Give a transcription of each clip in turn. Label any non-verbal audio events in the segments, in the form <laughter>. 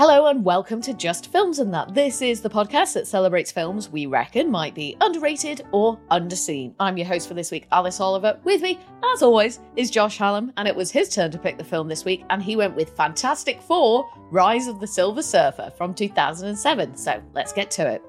Hello and welcome to Just Films and That. This is the podcast that celebrates films we reckon might be underrated or underseen. I'm your host for this week, Alice Oliver. With me, as always, is Josh Hallam, and it was his turn to pick the film this week, and he went with Fantastic Four Rise of the Silver Surfer from 2007. So let's get to it.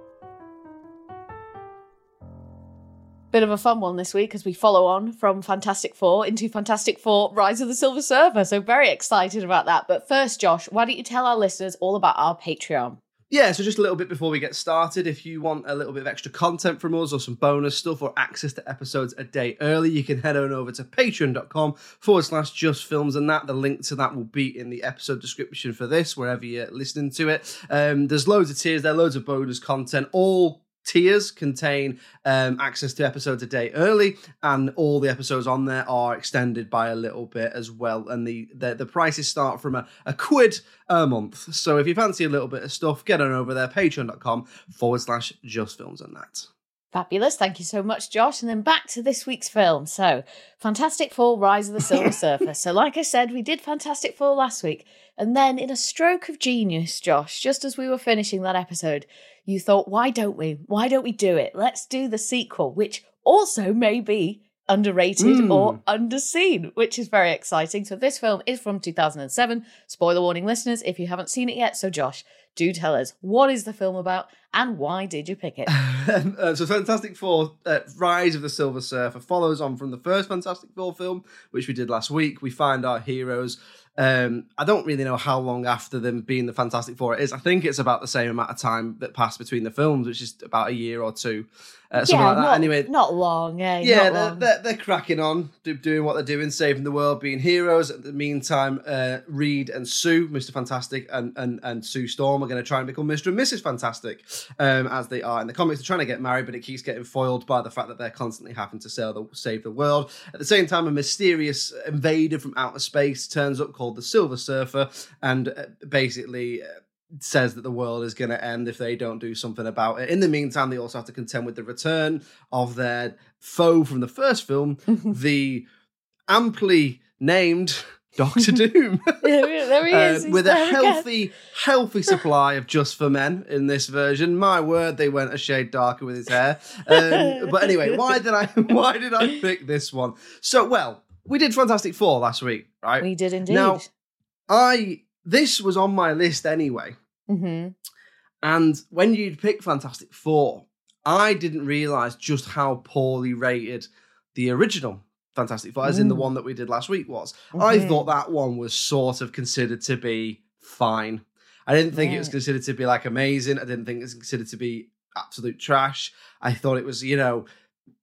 Bit of a fun one this week as we follow on from Fantastic Four into Fantastic Four Rise of the Silver Surfer. So, very excited about that. But first, Josh, why don't you tell our listeners all about our Patreon? Yeah, so just a little bit before we get started, if you want a little bit of extra content from us or some bonus stuff or access to episodes a day early, you can head on over to patreon.com forward slash just films and that. The link to that will be in the episode description for this, wherever you're listening to it. Um, there's loads of tiers there, loads of bonus content, all tiers contain um, access to episodes a day early and all the episodes on there are extended by a little bit as well and the the, the prices start from a, a quid a month. So if you fancy a little bit of stuff get on over there patreon.com forward slash just films and that Fabulous. Thank you so much, Josh. And then back to this week's film. So, Fantastic Four Rise of the Silver <laughs> Surfer. So, like I said, we did Fantastic Four last week. And then, in a stroke of genius, Josh, just as we were finishing that episode, you thought, why don't we? Why don't we do it? Let's do the sequel, which also may be underrated Mm. or underseen, which is very exciting. So, this film is from 2007. Spoiler warning, listeners, if you haven't seen it yet. So, Josh, do tell us what is the film about and why did you pick it? <laughs> uh, so Fantastic Four, uh, Rise of the Silver Surfer follows on from the first Fantastic Four film, which we did last week. We find our heroes. Um, I don't really know how long after them being the Fantastic Four it is. I think it's about the same amount of time that passed between the films, which is about a year or two, uh, something like not, anyway, not long. Yeah, yeah, they're, long. they're, they're cracking on, do, doing what they're doing, saving the world, being heroes. At the meantime, uh, Reed and Sue, Mr. Fantastic, and, and, and Sue Storm are going to try and become Mr. and Mrs. Fantastic, um, as they are in the comics. They're trying to get married, but it keeps getting foiled by the fact that they're constantly having to the, save the world. At the same time, a mysterious invader from outer space turns up called the Silver Surfer and uh, basically. Says that the world is going to end if they don't do something about it. In the meantime, they also have to contend with the return of their foe from the first film, <laughs> the amply named <laughs> Doctor Doom. <laughs> there, he is. Uh, with a there again. healthy, healthy supply of just for men in this version. My word, they went a shade darker with his hair. Um, but anyway, why did I? Why did I pick this one? So, well, we did Fantastic Four last week, right? We did indeed. Now, I this was on my list anyway. Hmm And when you'd pick Fantastic Four, I didn't realize just how poorly rated the original Fantastic Four, as in the Mm. one that we did last week, was. I Mhm. thought that one was sort of considered to be fine. I didn't think it was considered to be like amazing. I didn't think it was considered to be absolute trash. I thought it was, you know,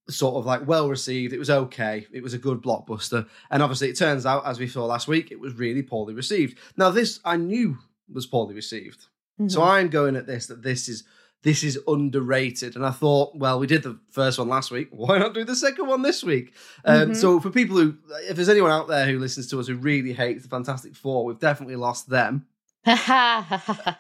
sort of like well received. It was okay. It was a good blockbuster. And obviously, it turns out, as we saw last week, it was really poorly received. Now, this I knew was poorly received. So Mhm. I'm going at this that this is this is underrated, and I thought, well, we did the first one last week. <laughs> Why not do the second one this week? Um, Mhm. So for people who, if there's anyone out there who listens to us who really hates the Fantastic Four, we've definitely lost them. <laughs>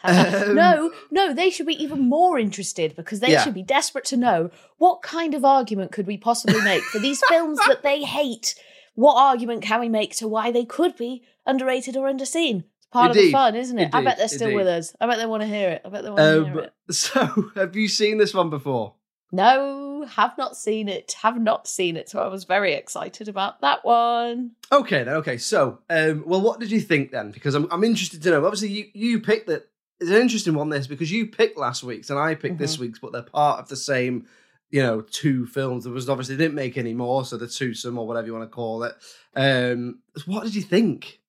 Um, no, no, they should be even more interested because they Yeah. should be desperate to know what kind of argument could we possibly make for these <laughs> films that they hate. What argument can we make to why they could be underrated or underseen? Part of the fun, isn't it? I bet they're still Indeed. with us. I bet they want to hear it. I bet they want to hear Um, it. <laughs> so have you seen this one before? No, have not seen it. Have not seen it. So I was very excited about that one. Okay, then. Okay, so, um, well, what did you think then? Because I'm, I'm interested to know. Obviously, you you picked that. It's an interesting one. This because you picked last week's and I picked this Mm-hmm. week's, but they're part of the same, you know, two films. There was obviously they didn't make any more, so the twosome or whatever you want to call it. Um, what did you think?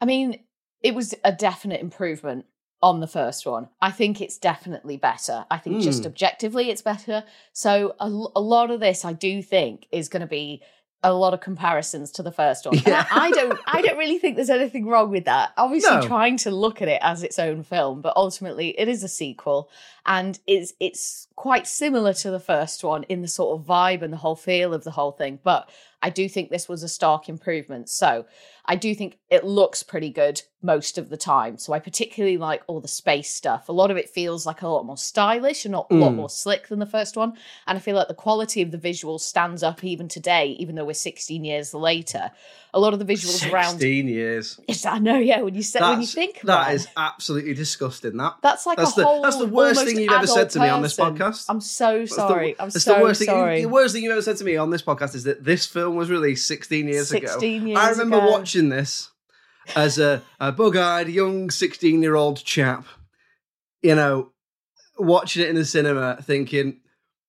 I mean, it was a definite improvement on the first one. I think it's definitely better. I think just Mm. objectively it's better. So a lot of this I do think is going to be a lot of comparisons to the first <laughs> one. Yeah. I, I don't I don't really think there's anything wrong with that. Obviously No. trying to look at it as its own film, but ultimately it is a sequel and it's it's quite similar to the first one in the sort of vibe and the whole feel of the whole thing. But I do think this was a stark improvement. So I do think it looks pretty good most of the time. So I particularly like all the space stuff. A lot of it feels like a lot more stylish and not a lot Mm. more slick than the first one. And I feel like the quality of the visuals stands up even today, even though we're 16 years later. A lot of the visuals around. Sixteen years. Yes, I know. Yeah, when you say, when you think about that absolutely disgusting. That that's like that's a the whole. that's the worst thing you've ever said to me on this podcast. I'm so That's the- sorry. I'm that's so the worst sorry. Thing, the worst thing you've ever said to me on this podcast is that this film was released 16 years ago. 16 years I remember ago. watching this as a, a bug-eyed young 16-year-old chap, you know, watching it in the cinema, thinking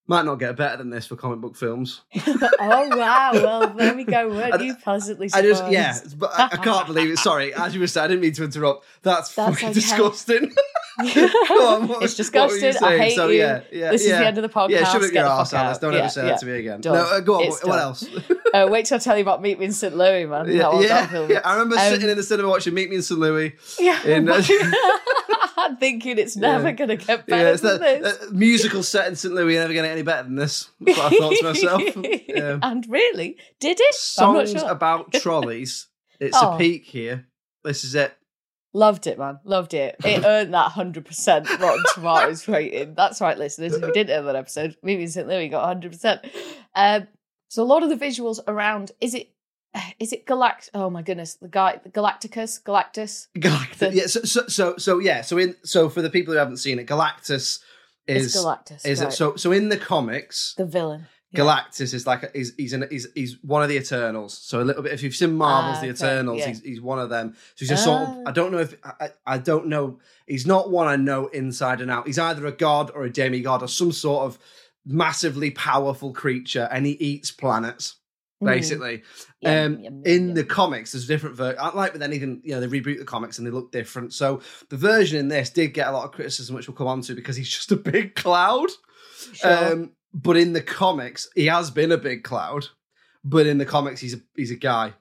might not get better than this for comic book films. <laughs> oh wow! Well, there we go. Weren't you pleasantly I just yeah, but I, I can't believe it. Sorry, as you were saying, I didn't mean to interrupt. That's, That's fucking okay. disgusting. <laughs> <laughs> On, it's what were you disgusting. I hate so, you. Yeah, yeah, this yeah. is the end of the podcast. Yeah, up Get your fuck Alice. Don't ever say that to me again. Done. No, uh, go on. It's What, done. else? <laughs> Uh, wait till I tell you about Meet Me in St. Louis, man. yeah, that yeah. I remember Um, sitting in the cinema watching Meet Me in St. Louis. Yeah. in, <laughs> uh, thinking it's never going to get better than that this. uh, musical set in St. Louis never going to get any better than this. That's what I thought to myself. And really, did it? I'm not Songs sure. about trolleys. It's Oh. a peak here. This is it. Loved it, man. Loved it. It <laughs> earned that 100% Rotten Tomatoes <laughs> rating. That's right, listeners. If you didn't know that episode, in St. Louis got 100%. Um, so a lot of the visuals around, is it, <sighs> is it Galact? Oh my goodness, the guy, Galacticus, Galactus. Galactus. The- yeah. So, so, so, so, yeah. So, in so for the people who haven't seen it, Galactus is it's Galactus. is right. it? So, so in the comics, the villain. Yeah. Galactus is like a, he's he's, an, he's he's one of the Eternals. So a little bit. If you've seen Marvel's Ah, The okay, Eternals, yeah. he's he's one of them. So he's just sort of. Ah. I don't know if I, I don't know. He's not one I know inside and out. He's either a god or a demigod or some sort of massively powerful creature, and he eats planets. Mm. Basically, Yum, um, yum, in yum. the comics, there's different. Ver- I like with anything, you know, they reboot the comics and they look different. So the version in this did get a lot of criticism, which we'll come on to because he's just a big cloud. Sure. Um, but in the comics, he has been a big cloud. But in the comics, he's a he's a guy.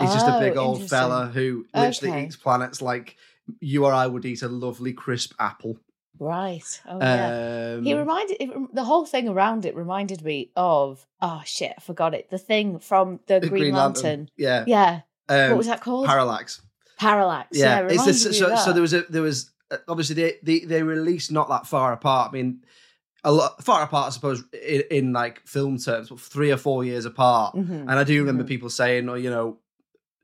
He's just a Oh, big old fella who literally Okay. eats planets like you or I would eat a lovely crisp apple. Right. Oh, yeah. Um, He reminded it, the whole thing around it reminded me of oh shit, I forgot it. The thing from the the Green, Lantern. Yeah. Yeah. Um, what was that called? Parallax. Parallax. Yeah. Yeah. it it's this, so, so there was a there was uh, obviously they, they they released not that far apart. I mean, a lot far apart, I suppose, in, in like film terms, but three or four years apart. Mhm. And I do remember Mhm. people saying, "Oh, you know,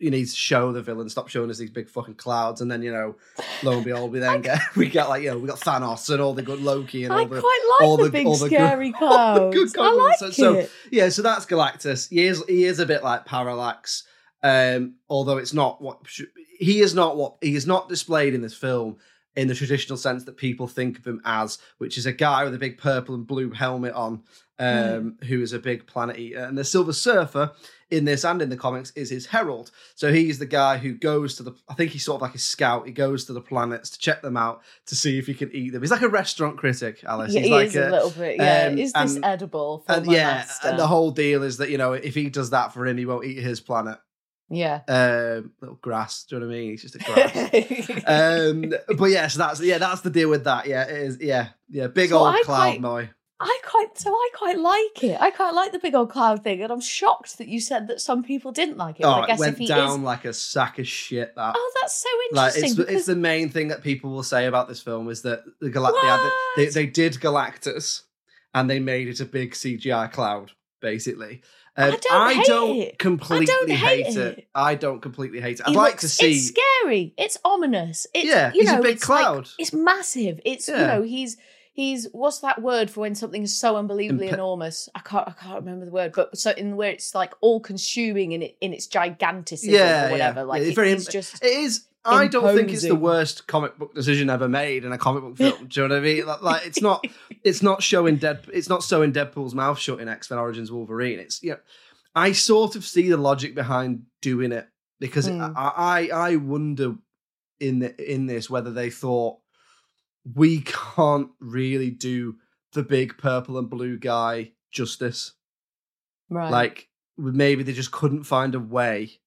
you need to show the villain, stop showing us these big fucking clouds." And then, you know, lo and behold, we then get <laughs> we get like you know we got Thanos and all the good Loki and I all the quite like all the, the- big all the good- scary <laughs> the clouds. good I like. So- it. yeah. So that's Galactus. He is he is a bit like Parallax, um, although it's not what he is not what he is not displayed in this film in the traditional sense that people think of him as, which is a guy with a big purple and blue helmet on, um, who is a big planet eater. And the Silver Surfer in this and in the comics is his herald. So he's the guy who goes to the, I think he's sort of like a scout. He goes to the planets to check them out to see if he can eat them. He's like a restaurant critic, Alice. Yeah, he's he like is a, little bit. Yeah. um, is this and- edible for and my yeah, master? and the whole deal is that, you know, if he does that for him, he won't eat his planet. Yeah. Um, little grass, do you know what I mean? It's just a grass. um, <laughs> but yes, that's yeah, that's the deal with that. Yeah, it is. Yeah, yeah, big So old I cloud boy. I quite so I quite like it. I quite like the big old cloud thing, and I'm shocked that you said that some people didn't like it. Oh, I it guess went if he down is, like a sack of shit. That oh, that's so like interesting. it's the- because it's the main thing that people will say about this film is that the they, had the- they they did Galactus and they made it a big CGI cloud, basically. Um, I don't hate don't it. completely hate hate it. it. I don't completely hate it. I'd He like looks- to see. It's scary. It's ominous. It's, Yeah, you he's a big it's like- cloud. it's massive. It's you know he's he's what's that word for when something is so unbelievably Impe- enormous? I can't I can't remember the word, but so in where it's like all consuming in it in its giganticism yeah, or whatever. yeah. Like yeah, it's it- very. it's just it is. I don't think it's the worst comic book decision ever made in a comic book film. Do you know what I mean? Like, like, it's not. <laughs> It's not showing Dead. It's not sewing Deadpool's mouth shut in X Men Origins Wolverine. It's you know, I sort of see the logic behind doing it because Mm. I, I I wonder in the, in this whether they thought we can't really do the big purple and blue guy justice. right. Like maybe they just couldn't find a way.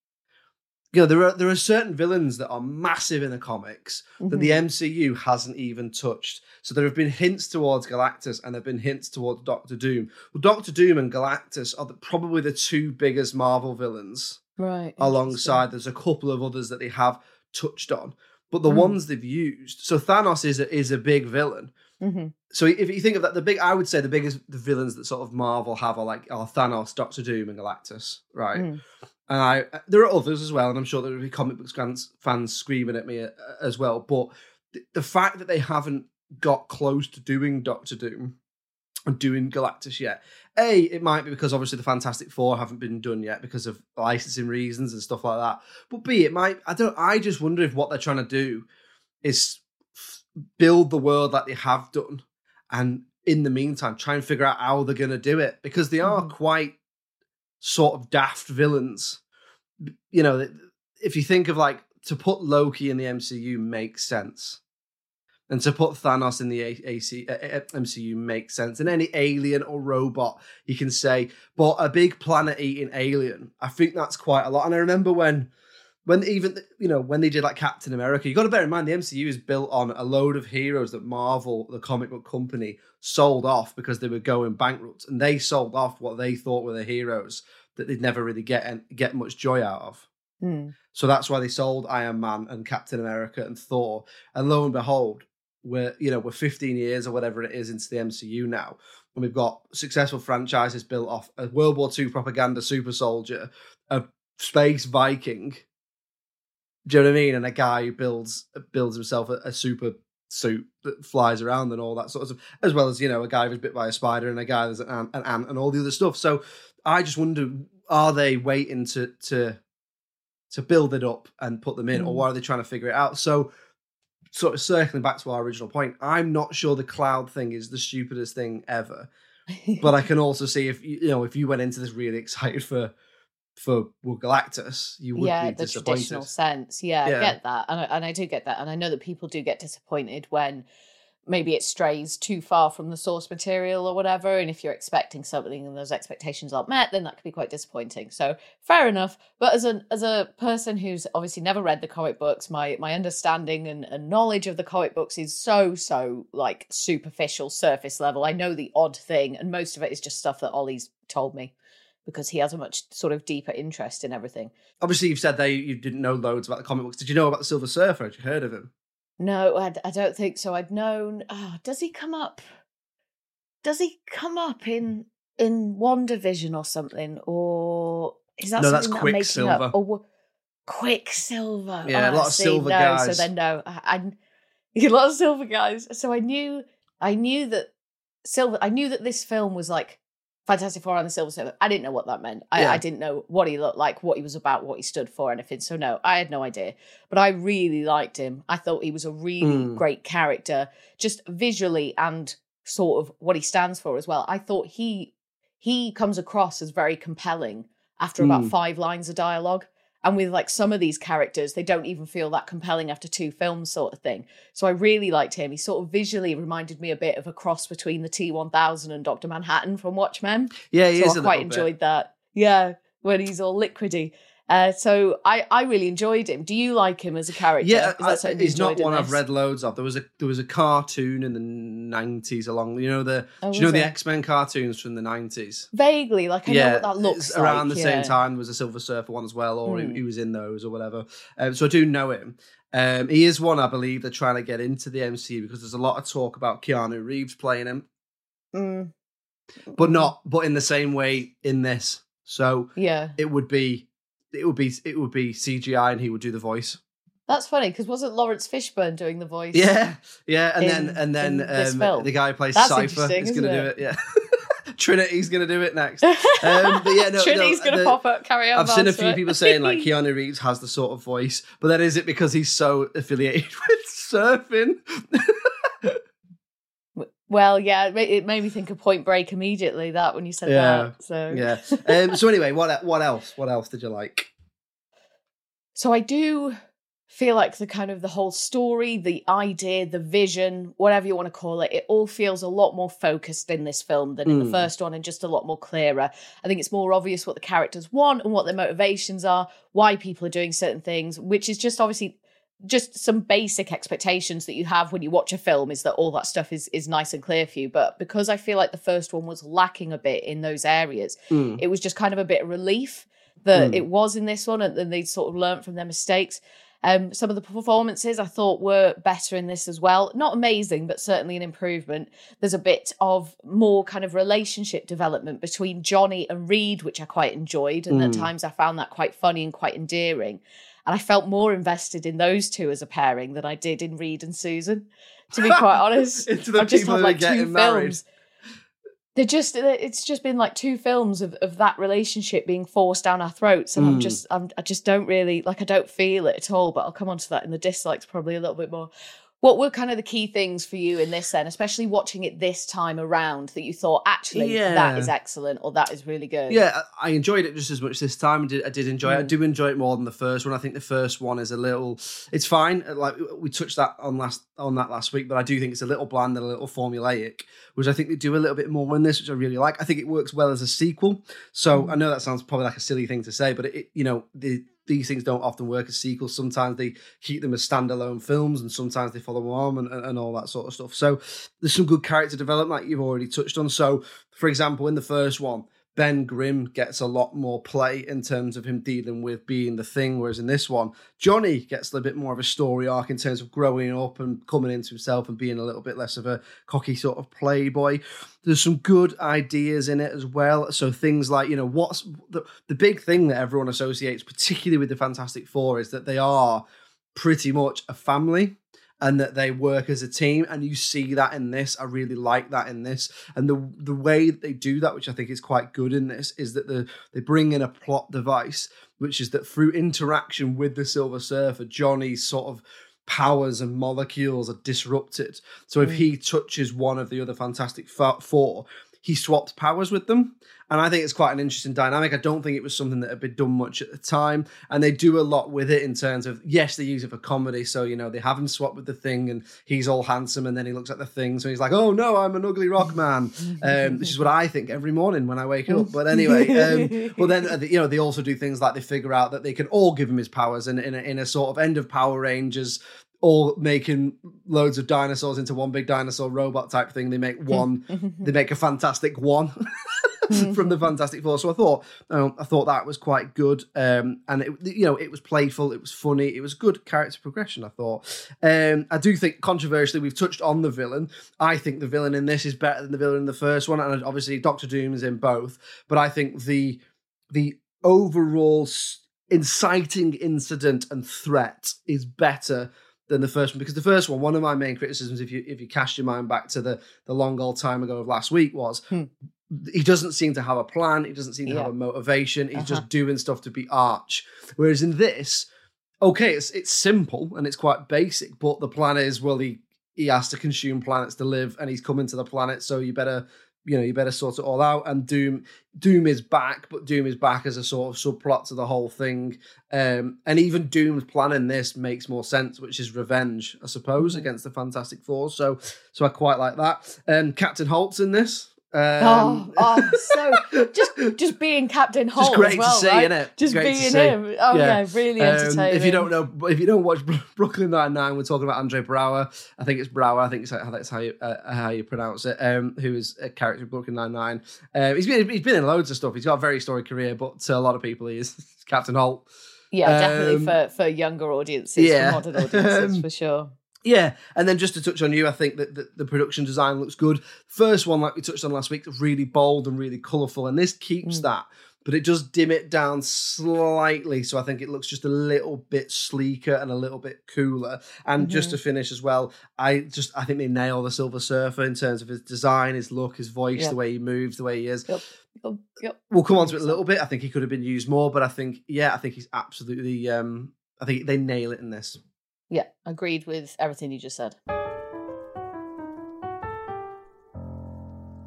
You know, there are there are certain villains that are massive in the comics that the. MCU hasn't even touched. So there have been hints towards Galactus and there have been hints towards Doctor Doom. Well, Doctor Doom and Galactus are the, probably the two biggest Marvel villains right alongside there's a couple of others that they have touched on but the Mm. ones they've used so thanos is a, is a big villain hmm so if you think of that the big i would say the biggest the villains that sort of marvel have are like are thanos doctor doom and galactus right Mm. and i there are others as well and i'm sure there will be comic books fans, fans screaming at me uh, as well but the, the fact that they haven't got close to doing doctor doom and doing galactus yet a, it might be because obviously the Fantastic Four haven't been done yet because of licensing reasons and stuff like that. But B, it might. I don't. I just wonder if what they're trying to do is build the world that they have done, and in the meantime, try and figure out how they're going to do it because they are Mhm. quite sort of daft villains. You know, if you think of like to put Loki in the MCU makes sense. And to put Thanos in the A- AC, MCU makes sense. And any alien or robot, you can say, but a big planet-eating alien, I think that's quite a lot. And I remember when, when even you know when they did like Captain America, you got to bear in mind the MCU is built on a load of heroes that Marvel, the comic book company, sold off because they were going bankrupt, and they sold off what they thought were the heroes that they'd never really get get much joy out of. Mm. So that's why they sold Iron Man and Captain America and Thor. And lo and behold, we're you know we're 15 years or whatever it is into the MCU now, and we've got successful franchises built off a World War II propaganda super soldier, a space Viking. Do you know what I mean? And a guy who builds builds himself a, a super suit that flies around and all that sort of stuff, as well as you know a guy who's bit by a spider and a guy that's an ant, an ant and all the other stuff. So I just wonder: are they waiting to to to build it up and put them in, or Mm. why are they trying to figure it out? So, sort of circling back to our original point, I'm not sure the cloud thing is the stupidest thing ever, but I can <laughs> also see if you know if you went into this really excited for for well, Galactus, you would yeah, be the traditional sense. Yeah, Yeah. I get that, and I, and I do get that, and I know that people do get disappointed when maybe it strays too far from the source material or whatever. And if you're expecting something and those expectations aren't met, then that can be quite disappointing. So fair enough. But as an as a person who's obviously never read the comic books, my my understanding and, and knowledge of the comic books is so so like superficial, surface level. I know the odd thing, and most of it is just stuff that Ollie's told me because he has a much sort of deeper interest in everything. Obviously, you've said they you didn't know loads about the comic books. Did you know about the Silver Surfer? Had you heard of him? No, I, I don't think so. I'd known. Oh, does he come up? Does he come up in in WandaVision or something, or is that No, that's something that I'm making Quicksilver. up? Or Quicksilver. Yeah, ah, a Oh, lot of see, silver no, guys. So then no, I, I <laughs> a lot of silver guys. So I knew, I knew that silver. I knew that this film was like Fantastic Four on the Silver Surfer. I didn't know what that meant. I, Yeah. I didn't know what he looked like, what he was about, what he stood for, anything. So no, I had no idea. But I really liked him. I thought he was a really Mm. great character, just visually and sort of what he stands for as well. I thought he he comes across as very compelling after about Mm. five lines of dialogue. And with like some of these characters, they don't even feel that compelling after two films, sort of thing. So I really liked him. He sort of visually reminded me a bit of a cross between the T one thousand and Doctor Manhattan from Watchmen Yeah, he so is I quite little bit. enjoyed that. Yeah, when he's all liquidy. Uh, so I, I really enjoyed him. Do you like him as a character? Yeah, that I- he's not one I've read loads of. There was a there was a cartoon in the nineties along. You know the Oh, do you know was the? X Men cartoons from the nineties? Vaguely, like I know what that looks around like, the yeah. same time there was a Silver Surfer one as well, or Hmm. he, he was in those or whatever. Um, so I do know him. Um, he is one I believe they're trying to get into the MCU because there's a lot of talk about Keanu Reeves playing him, Mm, but not but in the same way in this. So yeah, it would be it would be it would be CGI and he would do the voice. that's funny because wasn't Laurence Fishburne doing the voice? Yeah, yeah, and then and then um, the guy who plays That's Cypher is going to do it? it. Yeah, <laughs> Trinity's going to do it next. Um, <laughs> but yeah, no, Trinity's no, gonna the- pop up. Carry on. I've seen a few right? people saying like <laughs> Keanu Reeves has the sort of voice, but then is it because he's so affiliated with surfing? Well, yeah, it ma- it made me think of Point Break immediately. That when you said Yeah, that. So yeah. Um, so anyway, what what else? What else did you like? So I do feel like the kind of the whole story, the idea, the vision, whatever you want to call it, it all feels a lot more focused in this film than in the Mm. first one and just a lot more clearer. I think it's more obvious what the characters want and what their motivations are, why people are doing certain things, which is just obviously just some basic expectations that you have when you watch a film is that all that stuff is is nice and clear for you but because i feel like the first one was lacking a bit in those areas Mm. it was just kind of a bit of relief that Mm. it was in this one and then they sort of learned from their mistakes um, some of the performances I thought were better in this as well. Not amazing, but certainly an improvement. There's a bit of more kind of relationship development between Johnny and Reed, which I quite enjoyed. And at Mm. times I found that quite funny and quite endearing. And I felt more invested in those two as a pairing than I did in Reed and Susan, to be quite <laughs> honest. Into the I've just had like two married. films. They're just it's just been like two films of, of that relationship being forced down our throats. And I'm Mm. just I'm I just don't really like I don't feel it at all, but I'll come on to that in the dislikes probably a little bit more. What were kind of the key things for you in this then, especially watching it this time around that you thought actually that Yeah. is excellent or that is really good? Yeah, I enjoyed it just as much this time. I did, I did enjoy it. I Mm. do enjoy it more than the first one. I think the first one is a little. It's fine. Like we touched that on last on that last week, but I do think it's a little bland and a little formulaic, which I think they do a little bit more in this, which I really like. I think it works well as a sequel. So I know that sounds probably like a silly thing to say, but it, you know the. These things don't often work as sequels. Sometimes they keep them as standalone films, and sometimes they follow on and, and, all that sort of stuff. So there's some good character development, like you've already touched on. So, for example, in the first one, Ben Grimm gets a lot more play in terms of him dealing with being the thing, whereas in this one, Johnny gets a little bit more of a story arc in terms of growing up and coming into himself and being a little bit less of a cocky sort of playboy. There's some good ideas in it as well. So things like, you know, what's the, the big thing that everyone associates, particularly with the Fantastic Four, is that they are pretty much a family and that they work as a team and you see that in this. I really like that in this. And the the way that they do that which i think is quite good in this is that the they bring in a plot device which is that through interaction with the silver surfer johnny's sort of powers and molecules are disrupted. So if mm. he touches one of the other fantastic four he swaps powers with them and I think it's quite an interesting dynamic. I don't think it was something that had been done much at the time. And they do a lot with it in terms of, yes, they use it for comedy. So, you know, they have him swap with the thing and he's all handsome and then he looks at the thing. So he's like, oh no, I'm an ugly rock man. Um, this is what I think every morning when I wake up. But anyway, um, well, then, uh, you know, they also do things like they figure out that they can all give him his powers and in a, in a sort of end of Power Rangers all making loads of dinosaurs into one big dinosaur robot type thing. They make <laughs> one, they make a fantastic one. <laughs> from the Fantastic Four. So I thought, um, I thought that was quite good, um, and it, you know, it was playful, it was funny, it was good character progression. I thought. Um, I do think, controversially, we've touched on the villain. I think the villain in this is better than the villain in the first one, and obviously Doctor Doom is in both. But I think the the overall inciting incident and threat is better than the first one because the first one one of my main criticisms if you if you cast your mind back to the the long old time ago of last week was Hmm. he doesn't seem to have a plan he doesn't seem to Yeah. have a motivation he's Uh-huh. just doing stuff to be arch whereas in this okay it's it's simple and it's quite basic but the plan is well he he has to consume planets to live and he's coming to the planet so you better you know you better sort it all out. And doom doom is back but doom is back as a sort of subplot to the whole thing. Um and even doom's plan in this makes more sense which is revenge i suppose Mhm. against the fantastic four. So so i quite like that. Um captain holt's in this um oh, so <laughs> just just being Captain Holt just great as well, to see, right? innit? Just Great being him. Oh Yeah. yeah, really Um, entertaining. if you don't know, if you don't watch Brooklyn Nine Nine, we're talking about Andre Braugher. I think it's Braugher. I think it's how that's how you uh, how you pronounce it. Um, who is a character in Brooklyn Nine Nine? Um, he's been he's been in loads of stuff. He's got a very storied career, but to a lot of people, he is <laughs> Captain Holt. yeah, definitely um, for for younger audiences, yeah. for modern audiences, <laughs> for sure. Yeah, and then just to touch on you, I think that the, the production design looks good. First one, like we touched on last week, really bold and really colourful, and this keeps Mm. that, but it does dim it down slightly. So I think it looks just a little bit sleeker and a little bit cooler. And just Mm-hmm. to finish as well, I just I think they nail the Silver Surfer in terms of his design, his look, his voice, Yep. the way he moves, the way he is. Yep. Yep. Yep. We'll come on to it a little bit. I think he could have been used more, but I think yeah, I think he's absolutely. um I think they nail it in this. Yeah, agreed with everything you just said.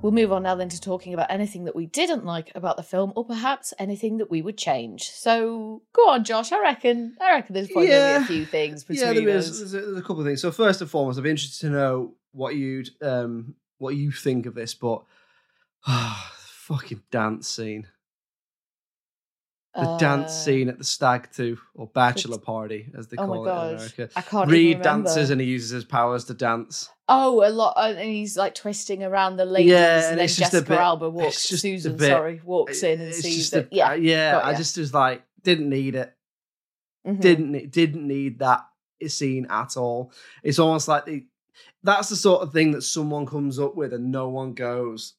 We'll move on now then to talking about anything that we didn't like about the film, or perhaps anything that we would change. So go on, Josh. I reckon. I reckon there's probably Yeah. a few things <laughs> between yeah, there us. is. There's a, there's a couple of things. So first and foremost, I'd be interested to know what you'd um what you think of this, but oh, <sighs> fucking dance scene. The dance Uh, scene at the stag too, or bachelor party, as they Oh call it in America. I can't. Reed dances and he uses his powers to dance. Oh, a lot, uh, and he's like twisting around the ladies, Yeah, and, and then it's just a Jessica bit- Alba walks. Susan, bit- sorry, walks in and sees it. a- Yeah, yeah. I just was like, didn't need it. mhm. didn't didn't need that scene at all. It's almost like the, that's the sort of thing that someone comes up with and no one goes,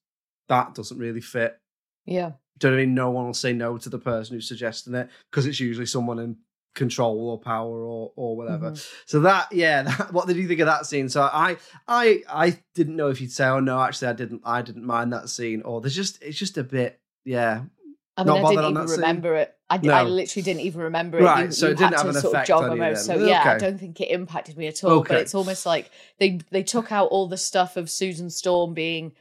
that doesn't really fit. yeah. Do you know what I mean? No one will say no to the person who's suggesting it because it's usually someone in control or power or or whatever. Mhm. So that yeah, <laughs> that, what did you think of that scene? So I I I didn't know if you'd say oh no, actually I didn't I didn't mind that scene or there's just it's just a bit yeah I Not mean, I didn't even that scene? remember it. I, No. literally didn't even remember it. Right, You- so you it didn't have an sort of effect jog on on you So yeah, I don't think it impacted me at all. But it's almost like they they took out all the stuff of Susan Storm being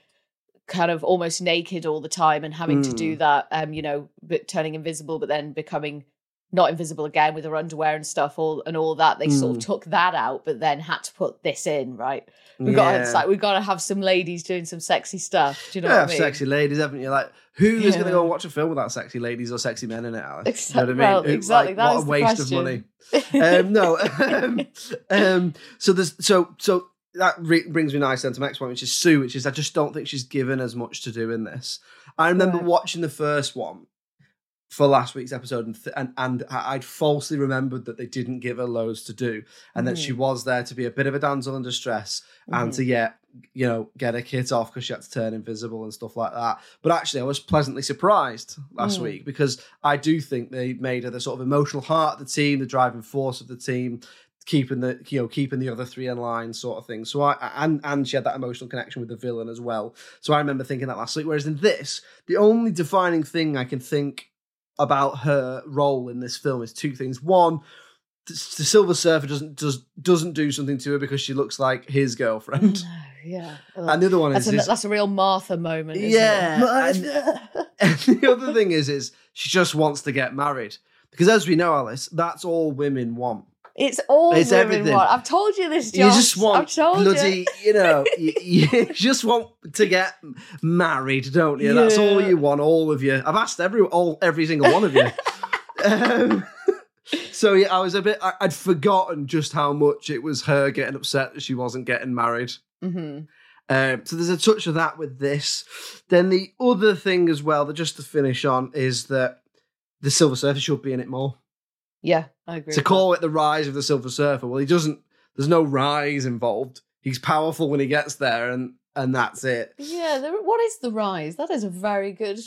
kind of almost naked all the time and having to do Mm. that. Um, you know, but turning invisible, but then becoming not invisible again with her underwear and stuff, all and all that. They sort of Mm. took that out, but then had to put this in. Right, we got it's like we got to have some ladies doing some sexy stuff. Do you know yeah, what I mean? sexy ladies, haven't you? Like, who <laughs> is going to go and watch a film without sexy ladies or sexy men in it, Alice? You know what I mean? well, exactly, like, what a waste of money. um, no. <laughs> <laughs> um, um, so there's so so that re- brings me nice then to my next point, which is Sue, which is I just don't think she's given as much to do in this. I remember Right. watching the first one for last week's episode, and th- and, and I'd falsely remembered that they didn't give her loads to do, and that she Mm-hmm. was there to be a bit of a damsel in distress and Mhm. to get you know get her kit off because she had to turn invisible and stuff like that. But actually, I was pleasantly surprised last Mm. week because I do think they made her the sort of emotional heart of the team, the driving force of the team, keeping the you know keeping the other three in line, sort of thing. So I and and she had that emotional connection with the villain as well. So I remember thinking that last week. Whereas in this, the only defining thing I can think about her role in this film is two things. One. The Silver Surfer doesn't does doesn't do something to her because she looks like his girlfriend, No, yeah. and the other one that's, is a, is- that's a real Martha moment. Isn't Yeah, It? and- <laughs> <laughs> and the other thing is, is she just wants to get married because, as we know, Alice, that's all women want. It's all It's everything. want. I've told you this, Josh. You just want I've told bloody, you. you, know, <laughs> you, you just want to get married, don't you? That's all you want, all of you. I've asked every, all, every single one of you. <laughs> um, so yeah, I was a bit. I, I'd forgotten just how much it was her getting upset that she wasn't getting married. Mhm. Um, so there's a touch of that with this. Then the other thing as well, that just to finish on, is that the Silver Surfer should be in it more. Yeah, I agree. To call it the rise of the Silver Surfer, well, he doesn't. There's no rise involved. He's powerful when he gets there, and and that's it. Yeah, there, what is the rise? That is a very good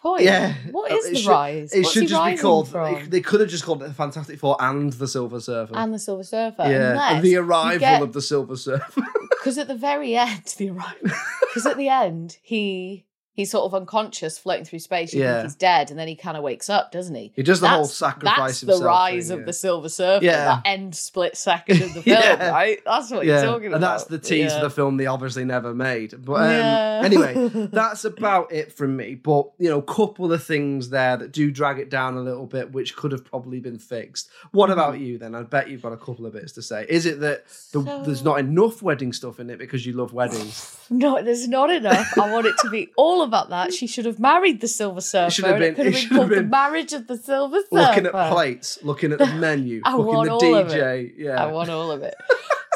point. Yeah, What uh, it the should- rise? It What's should just be called. from? They, could have just called it the Fantastic Four and the Silver Surfer. and the Silver Surfer. yeah, the arrival get- of the Silver Surfer. <laughs> Because at the very end, the arrival. Because at the end, he he's sort of unconscious, floating through space. You Yeah. think he's dead, and then he kind of wakes up, doesn't he? he does the whole That's- sacrifice That's himself. the rise thing, of the Silver Surfer. Yeah. That end split second of the <laughs> film, Yeah. right? That's what yeah, you're talking about. and that's the tease yeah. of the film they obviously never made. But um, Yeah. <laughs> anyway, that's about it from me. But you know, a couple of things there that do drag it down a little bit, which could have probably been fixed. What Mm-hmm. about you then? I bet you've got a couple of bits to say. Is it that the, So- there's not enough wedding stuff in it because you love weddings? <sighs> No, there's not enough. I want it to be all about that. She should have married the Silver Surfer. should have and it been- could <laughs> have it been called the marriage of the Silver Surfer. looking at plates, looking at the menu, <laughs> I booking want the DJ. Yeah, I want all of it.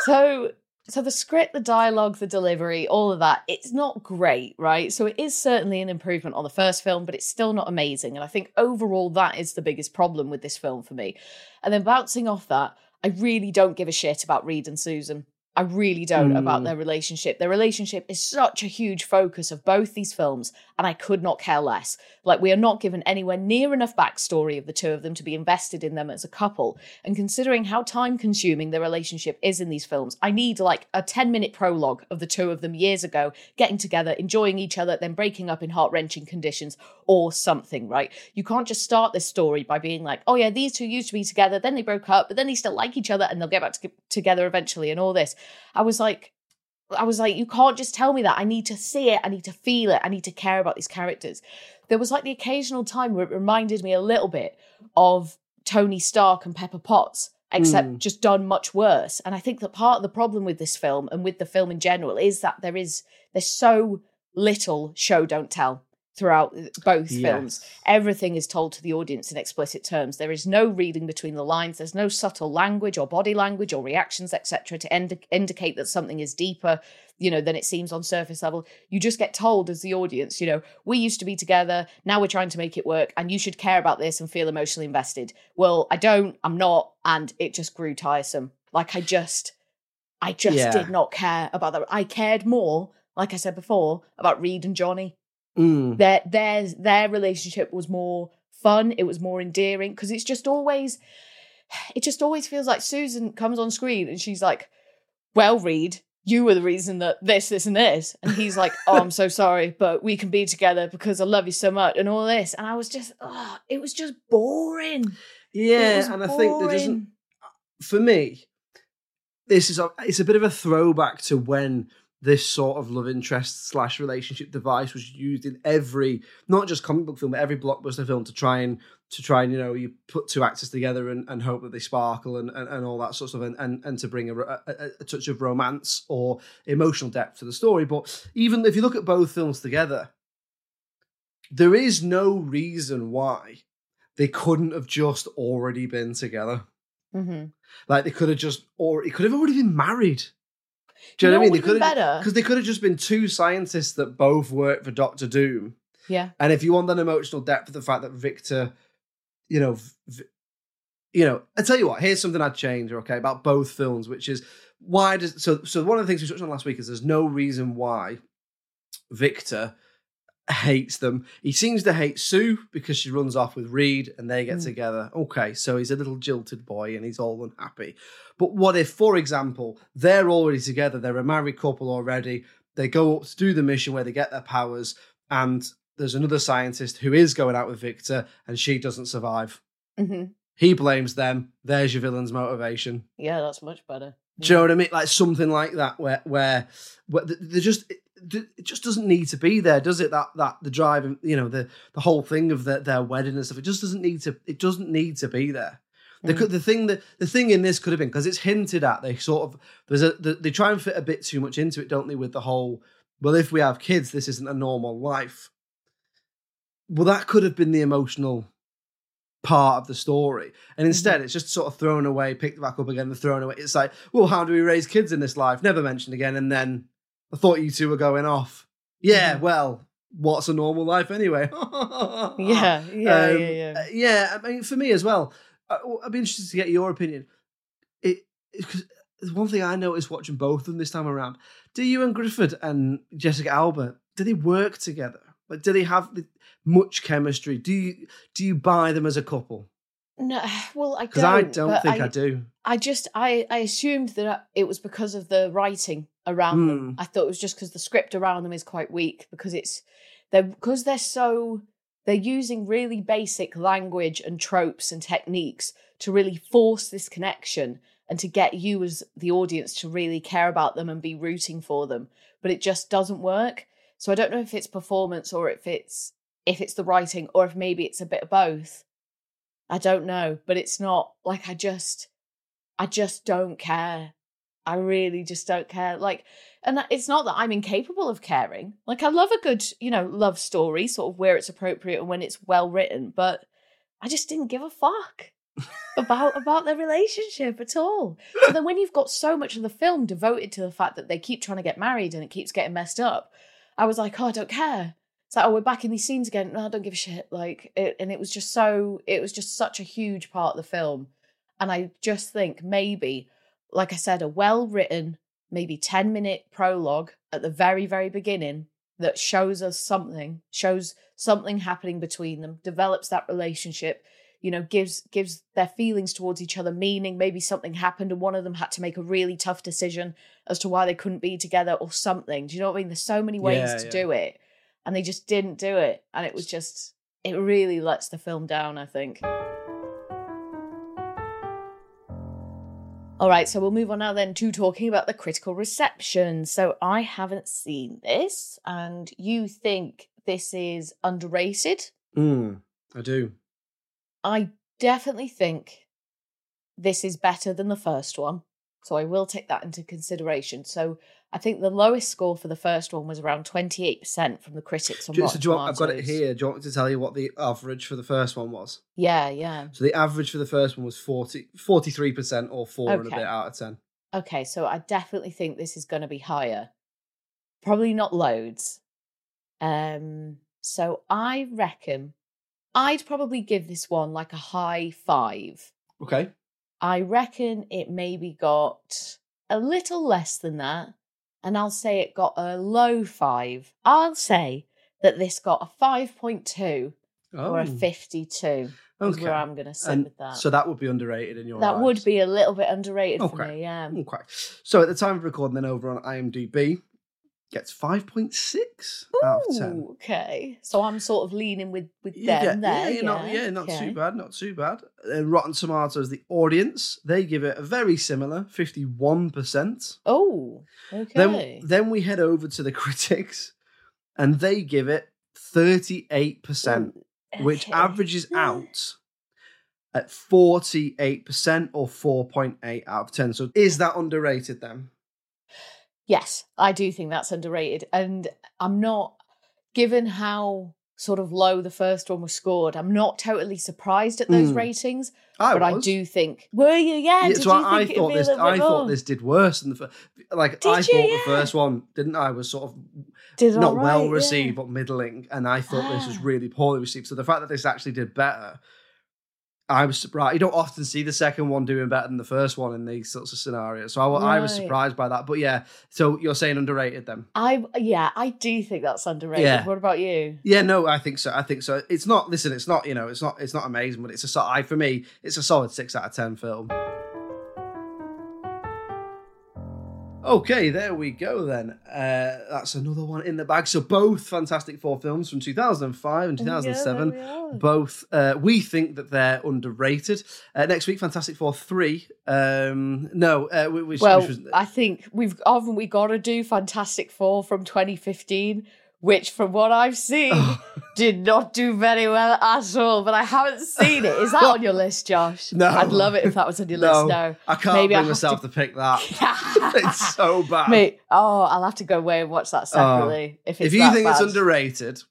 so so the script, the dialogue, the delivery, all of that, it's not great, right? So it is certainly an improvement on the first film, but it's still not amazing. And I think overall that is the biggest problem with this film for me. And then bouncing off that, I really don't give a shit about Reed and Susan. I really don't about Mm. their relationship. Their relationship is such a huge focus of both these films, and I could not care less. Like, we are not given anywhere near enough backstory of the two of them to be invested in them as a couple. And considering how time consuming their relationship is in these films, I need like a 10 minute prologue of the two of them years ago getting together, enjoying each other, then breaking up in heart wrenching conditions or something, right? You can't just start this story by being like, oh yeah, these two used to be together, then they broke up, but then they still like each other and they'll get back to- together eventually and all this. I was like, I was like, you can't just tell me that. I need to see it. I need to feel it. I need to care about these characters. There was like the occasional time where it reminded me a little bit of Tony Stark and Pepper Potts, except Mm. just done much worse. And I think that part of the problem with this film and with the film in general is that there is there's so little show don't tell throughout uh, both films. Everything is told to the audience in explicit terms. There is no reading between the lines. There's no subtle language or body language or reactions, etc., to indi- indicate that something is deeper, you know, than it seems on surface level. You just get told as the audience, you know, we used to be together. Now we're trying to make it work, and you should care about this and feel emotionally invested. Well, I don't. I'm not, and it just grew tiresome. Like I just, I just Yeah. did not care about that. I cared more, like I said before, about Reed and Johnny Mm. their their their relationship was more fun. It was more endearing. Because it's just always it just always feels like susan comes on screen and she's like well reed you were the reason that this this and this. And he's like <laughs> oh i'm so sorry but we can be together because i love you so much and all this. And i was just oh it was just boring. Yeah, and I think there doesn't. For me, this is a, it's a bit of a throwback to when this sort of love interest slash relationship device was used in every not just comic book film but every blockbuster film to try and to try and you know you put two actors together and, and hope that they sparkle and, and, and all that sort of and, and, and to bring a, a, a- touch of romance or emotional depth to the story. But even if you look at both films together there is no reason why they couldn't have just already been together. Mhm. like they could have just or it could have already been married do you You know what I mean? They could better? because they could have just been two scientists that both work for Doctor Doom. yeah And if you want that emotional depth of the fact that Victor, you know, v- you know, I tell you what, here's something I'd change, okay, about both films, which is why does so so one of the things we touched on last week is there's no reason why Victor hates them. He seems to hate Sue because she runs off with Reed and they get Mm. together. Okay, so he's a little jilted boy and he's all unhappy. But what if, for example, they're already together, they're a married couple already, they go up to do the mission where they get their powers, and there's another scientist who is going out with Victor and she doesn't survive. Mhm. He blames them. There's your villain's motivation. yeah that's much better Do you know what I mean? Like something like that, where where, where they just it, just doesn't need to be there, does it? That that the drive, and you know, the the whole thing of their, their wedding and stuff. It just doesn't need to. It doesn't need to be there. The, Mm. the thing that the thing in this could have been because it's hinted at. They sort of there's a the, they try and fit a bit too much into it, don't they? With the whole well, if we have kids, this isn't a normal life. Well, that could have been the emotional part of the story. And instead, it's just sort of thrown away, picked back up again, and thrown away. It's like, well, how do we raise kids in this life? Never mentioned again. And then I thought you two were going off. Yeah, Mhm. well, what's a normal life anyway? <laughs> yeah yeah Um, yeah yeah uh, yeah, I mean, for me as well, I, I'd be interested to get your opinion. It, it 'cause there's one thing I noticed watching both of them this time around. Do you and Gruffudd and Jessica Alba? do they work together? Like, do they have much chemistry? Do you do you buy them as a couple? no <sighs> well i Because I don't think I, do. I just I I assumed that it was because of the writing around them. Hmm. I thought it was just because the script around them is quite weak because it's they're because they're so they're using really basic language and tropes and techniques to really force this connection and to get you as the audience to really care about them and be rooting for them. But it just doesn't work. So I don't know if it's performance or if it's if it's the writing or if maybe it's a bit of both. I don't know, but it's not like I just I just don't care. I really just don't care. Like, and it's not that I'm incapable of caring. Like, I love a good, you know, love story, sort of where it's appropriate and when it's well written. But I just didn't give a fuck about about their relationship at all. So then, when you've got so much of the film devoted to the fact that they keep trying to get married and it keeps getting messed up, I was like, oh, I don't care. It's like, oh, we're back in these scenes again. No, I don't give a shit. Like, it, and it was just so, it was just such a huge part of the film. And I just think maybe, like I said, a well written, maybe 10 minute prologue at the very, very beginning that shows us something, shows something happening between them, develops that relationship, you know, gives gives their feelings towards each other meaning. Maybe something happened and one of them had to make a really tough decision as to why they couldn't be together or something. Do you know what I mean? There's so many ways Yeah, to yeah. do it. And they just didn't do it. And it was just it really lets the film down, I think. All right, so we'll move on now then to talking about the critical reception. So I haven't seen this, and you think this is underrated. Mm, I do. I definitely think this is better than the first one. So I will take that into consideration. So I think the lowest score for the first one was around 28% from the critics on Do- so do you want, I've got it here. Do you want me to tell you what the average for the first one was? Yeah, yeah. So the average for the first one was 40, 43% or four and a bit out of 10. Okay, so I definitely think this is going to be higher. Probably not loads. Um, so I reckon I'd probably give this one like a high five. Okay. I reckon it maybe got a little less than that, and I'll say it got a low five. I'll say that this got a 5.2 or a Oh, 52 okay. where I'm going to sit And with that. So that would be underrated in your that would be a little bit underrated for Okay. me, yeah. Okay. So at the time of recording, then over on IMDb, gets 5.6 out of 10. Okay. So I'm sort of leaning with with You them get- there. yeah, you're not, yeah, yeah, not okay. too bad, not too bad. And Rotten Tomatoes, the audience, they give it a very similar 51%. Oh, okay. Then, then we head over to the <laughs> critics, and they give it 38%, which Okay. averages <gasps> out at 48% or 4.8 out of 10. So is that underrated then? Yes, I do think that's underrated. And I'm not, given how sort of low the first one was scored, I'm not totally surprised at those Mm. ratings. I but I do think, were you? Yeah. Yeah, did so you I, I thought this. I thought more? this did worse than the first. Like Did I you? thought the first one, didn't I? Was sort of Did not well right, yeah. received, but middling, and I thought this was Ah. really poorly received. So the fact that this actually did better, I was surprised. You don't often see the second one doing better than the first one in these sorts of scenarios. So I, wa- I was surprised by that. But yeah, so you're saying underrated then? I yeah, I do think that's underrated. Yeah. What about you? Yeah, no, I think so. I think so. It's not. Listen, it's not. You know, it's not. It's not amazing, but it's a. I for me, it's a solid six out of ten film. Okay, there we go then. Uh, that's another one in the bag. So both Fantastic Four films from 2005 and 2007. Yeah, both uh, we think that they're underrated. Uh, next week, Fantastic Four three. Um, no, uh, Well, I think we've haven't we got to do Fantastic Four from 2015, which from what I've seen oh. did not do very well at all. But I haven't seen it. Is that on your list, Josh? No. I'd love it if that was on your no, list. No, I can't Maybe bring myself to- to... pick that. <laughs> <laughs> it's so bad. Mate, oh, I'll have to go away and watch that oh. separately. if it's if you think it's underrated,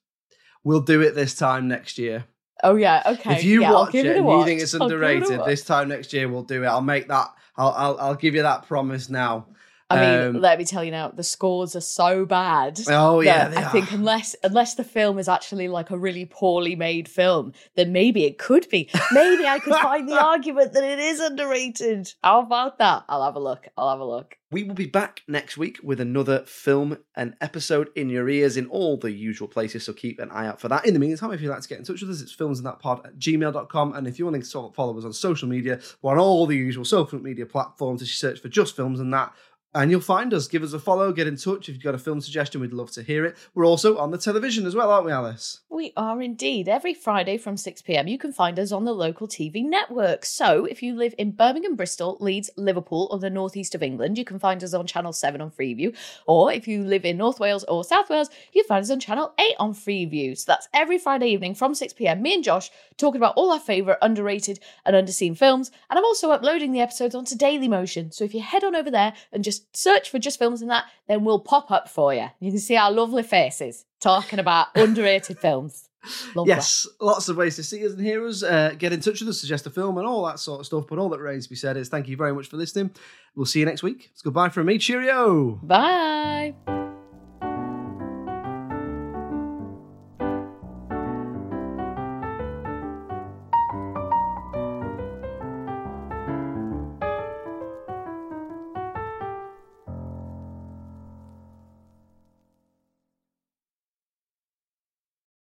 we'll do it this time next year. oh yeah, okay. if you yeah, watch it, it and watch. you think it's I'll it underrated, this time next year we'll do it. I'll make that. I'll I'll, I'll give you that promise now. I mean, Um, let me tell you now, the scores are so bad. Oh yeah, I think unless unless the film is actually like a really poorly made film, then maybe it could be. Maybe I could find the <laughs> argument that it is underrated. How about that? I'll have a look. I'll have a look. We will be back next week with another film and episode in your ears in all the usual places, so keep an eye out for that. In the meantime, if you'd like to get in touch with us, it's filmsandthatpod at gmail.com. And if you want to follow us on social media, we're on all the usual social media platforms. Just search for Just Films and that. And you'll find us. Give us a follow, get in touch. If you've got a film suggestion, we'd love to hear it. We're also on the television as well, aren't we, Alice? We are indeed. Every Friday from 6 pm, you can find us on the local TV network. So if you live in Birmingham, Bristol, Leeds, Liverpool, or the northeast of England, you can find us on Channel 7 on Freeview. Or if you live in North Wales or South Wales, you can find us on Channel 8 on Freeview. So that's every Friday evening from 6 pm. Me and Josh talking about all our favourite underrated and underseen films. And I'm also uploading the episodes onto Dailymotion. So if you head on over there and just search for just films and that, then we'll pop up for you. You can see our lovely faces talking about <laughs> underrated films. Lovely. Yes, lots of ways to see us and hear us. Uh, get in touch with us, suggest a film, and all that sort of stuff. But all that remains to be said is thank you very much for listening. We'll see you next week. It's goodbye from me. Cheerio. Bye.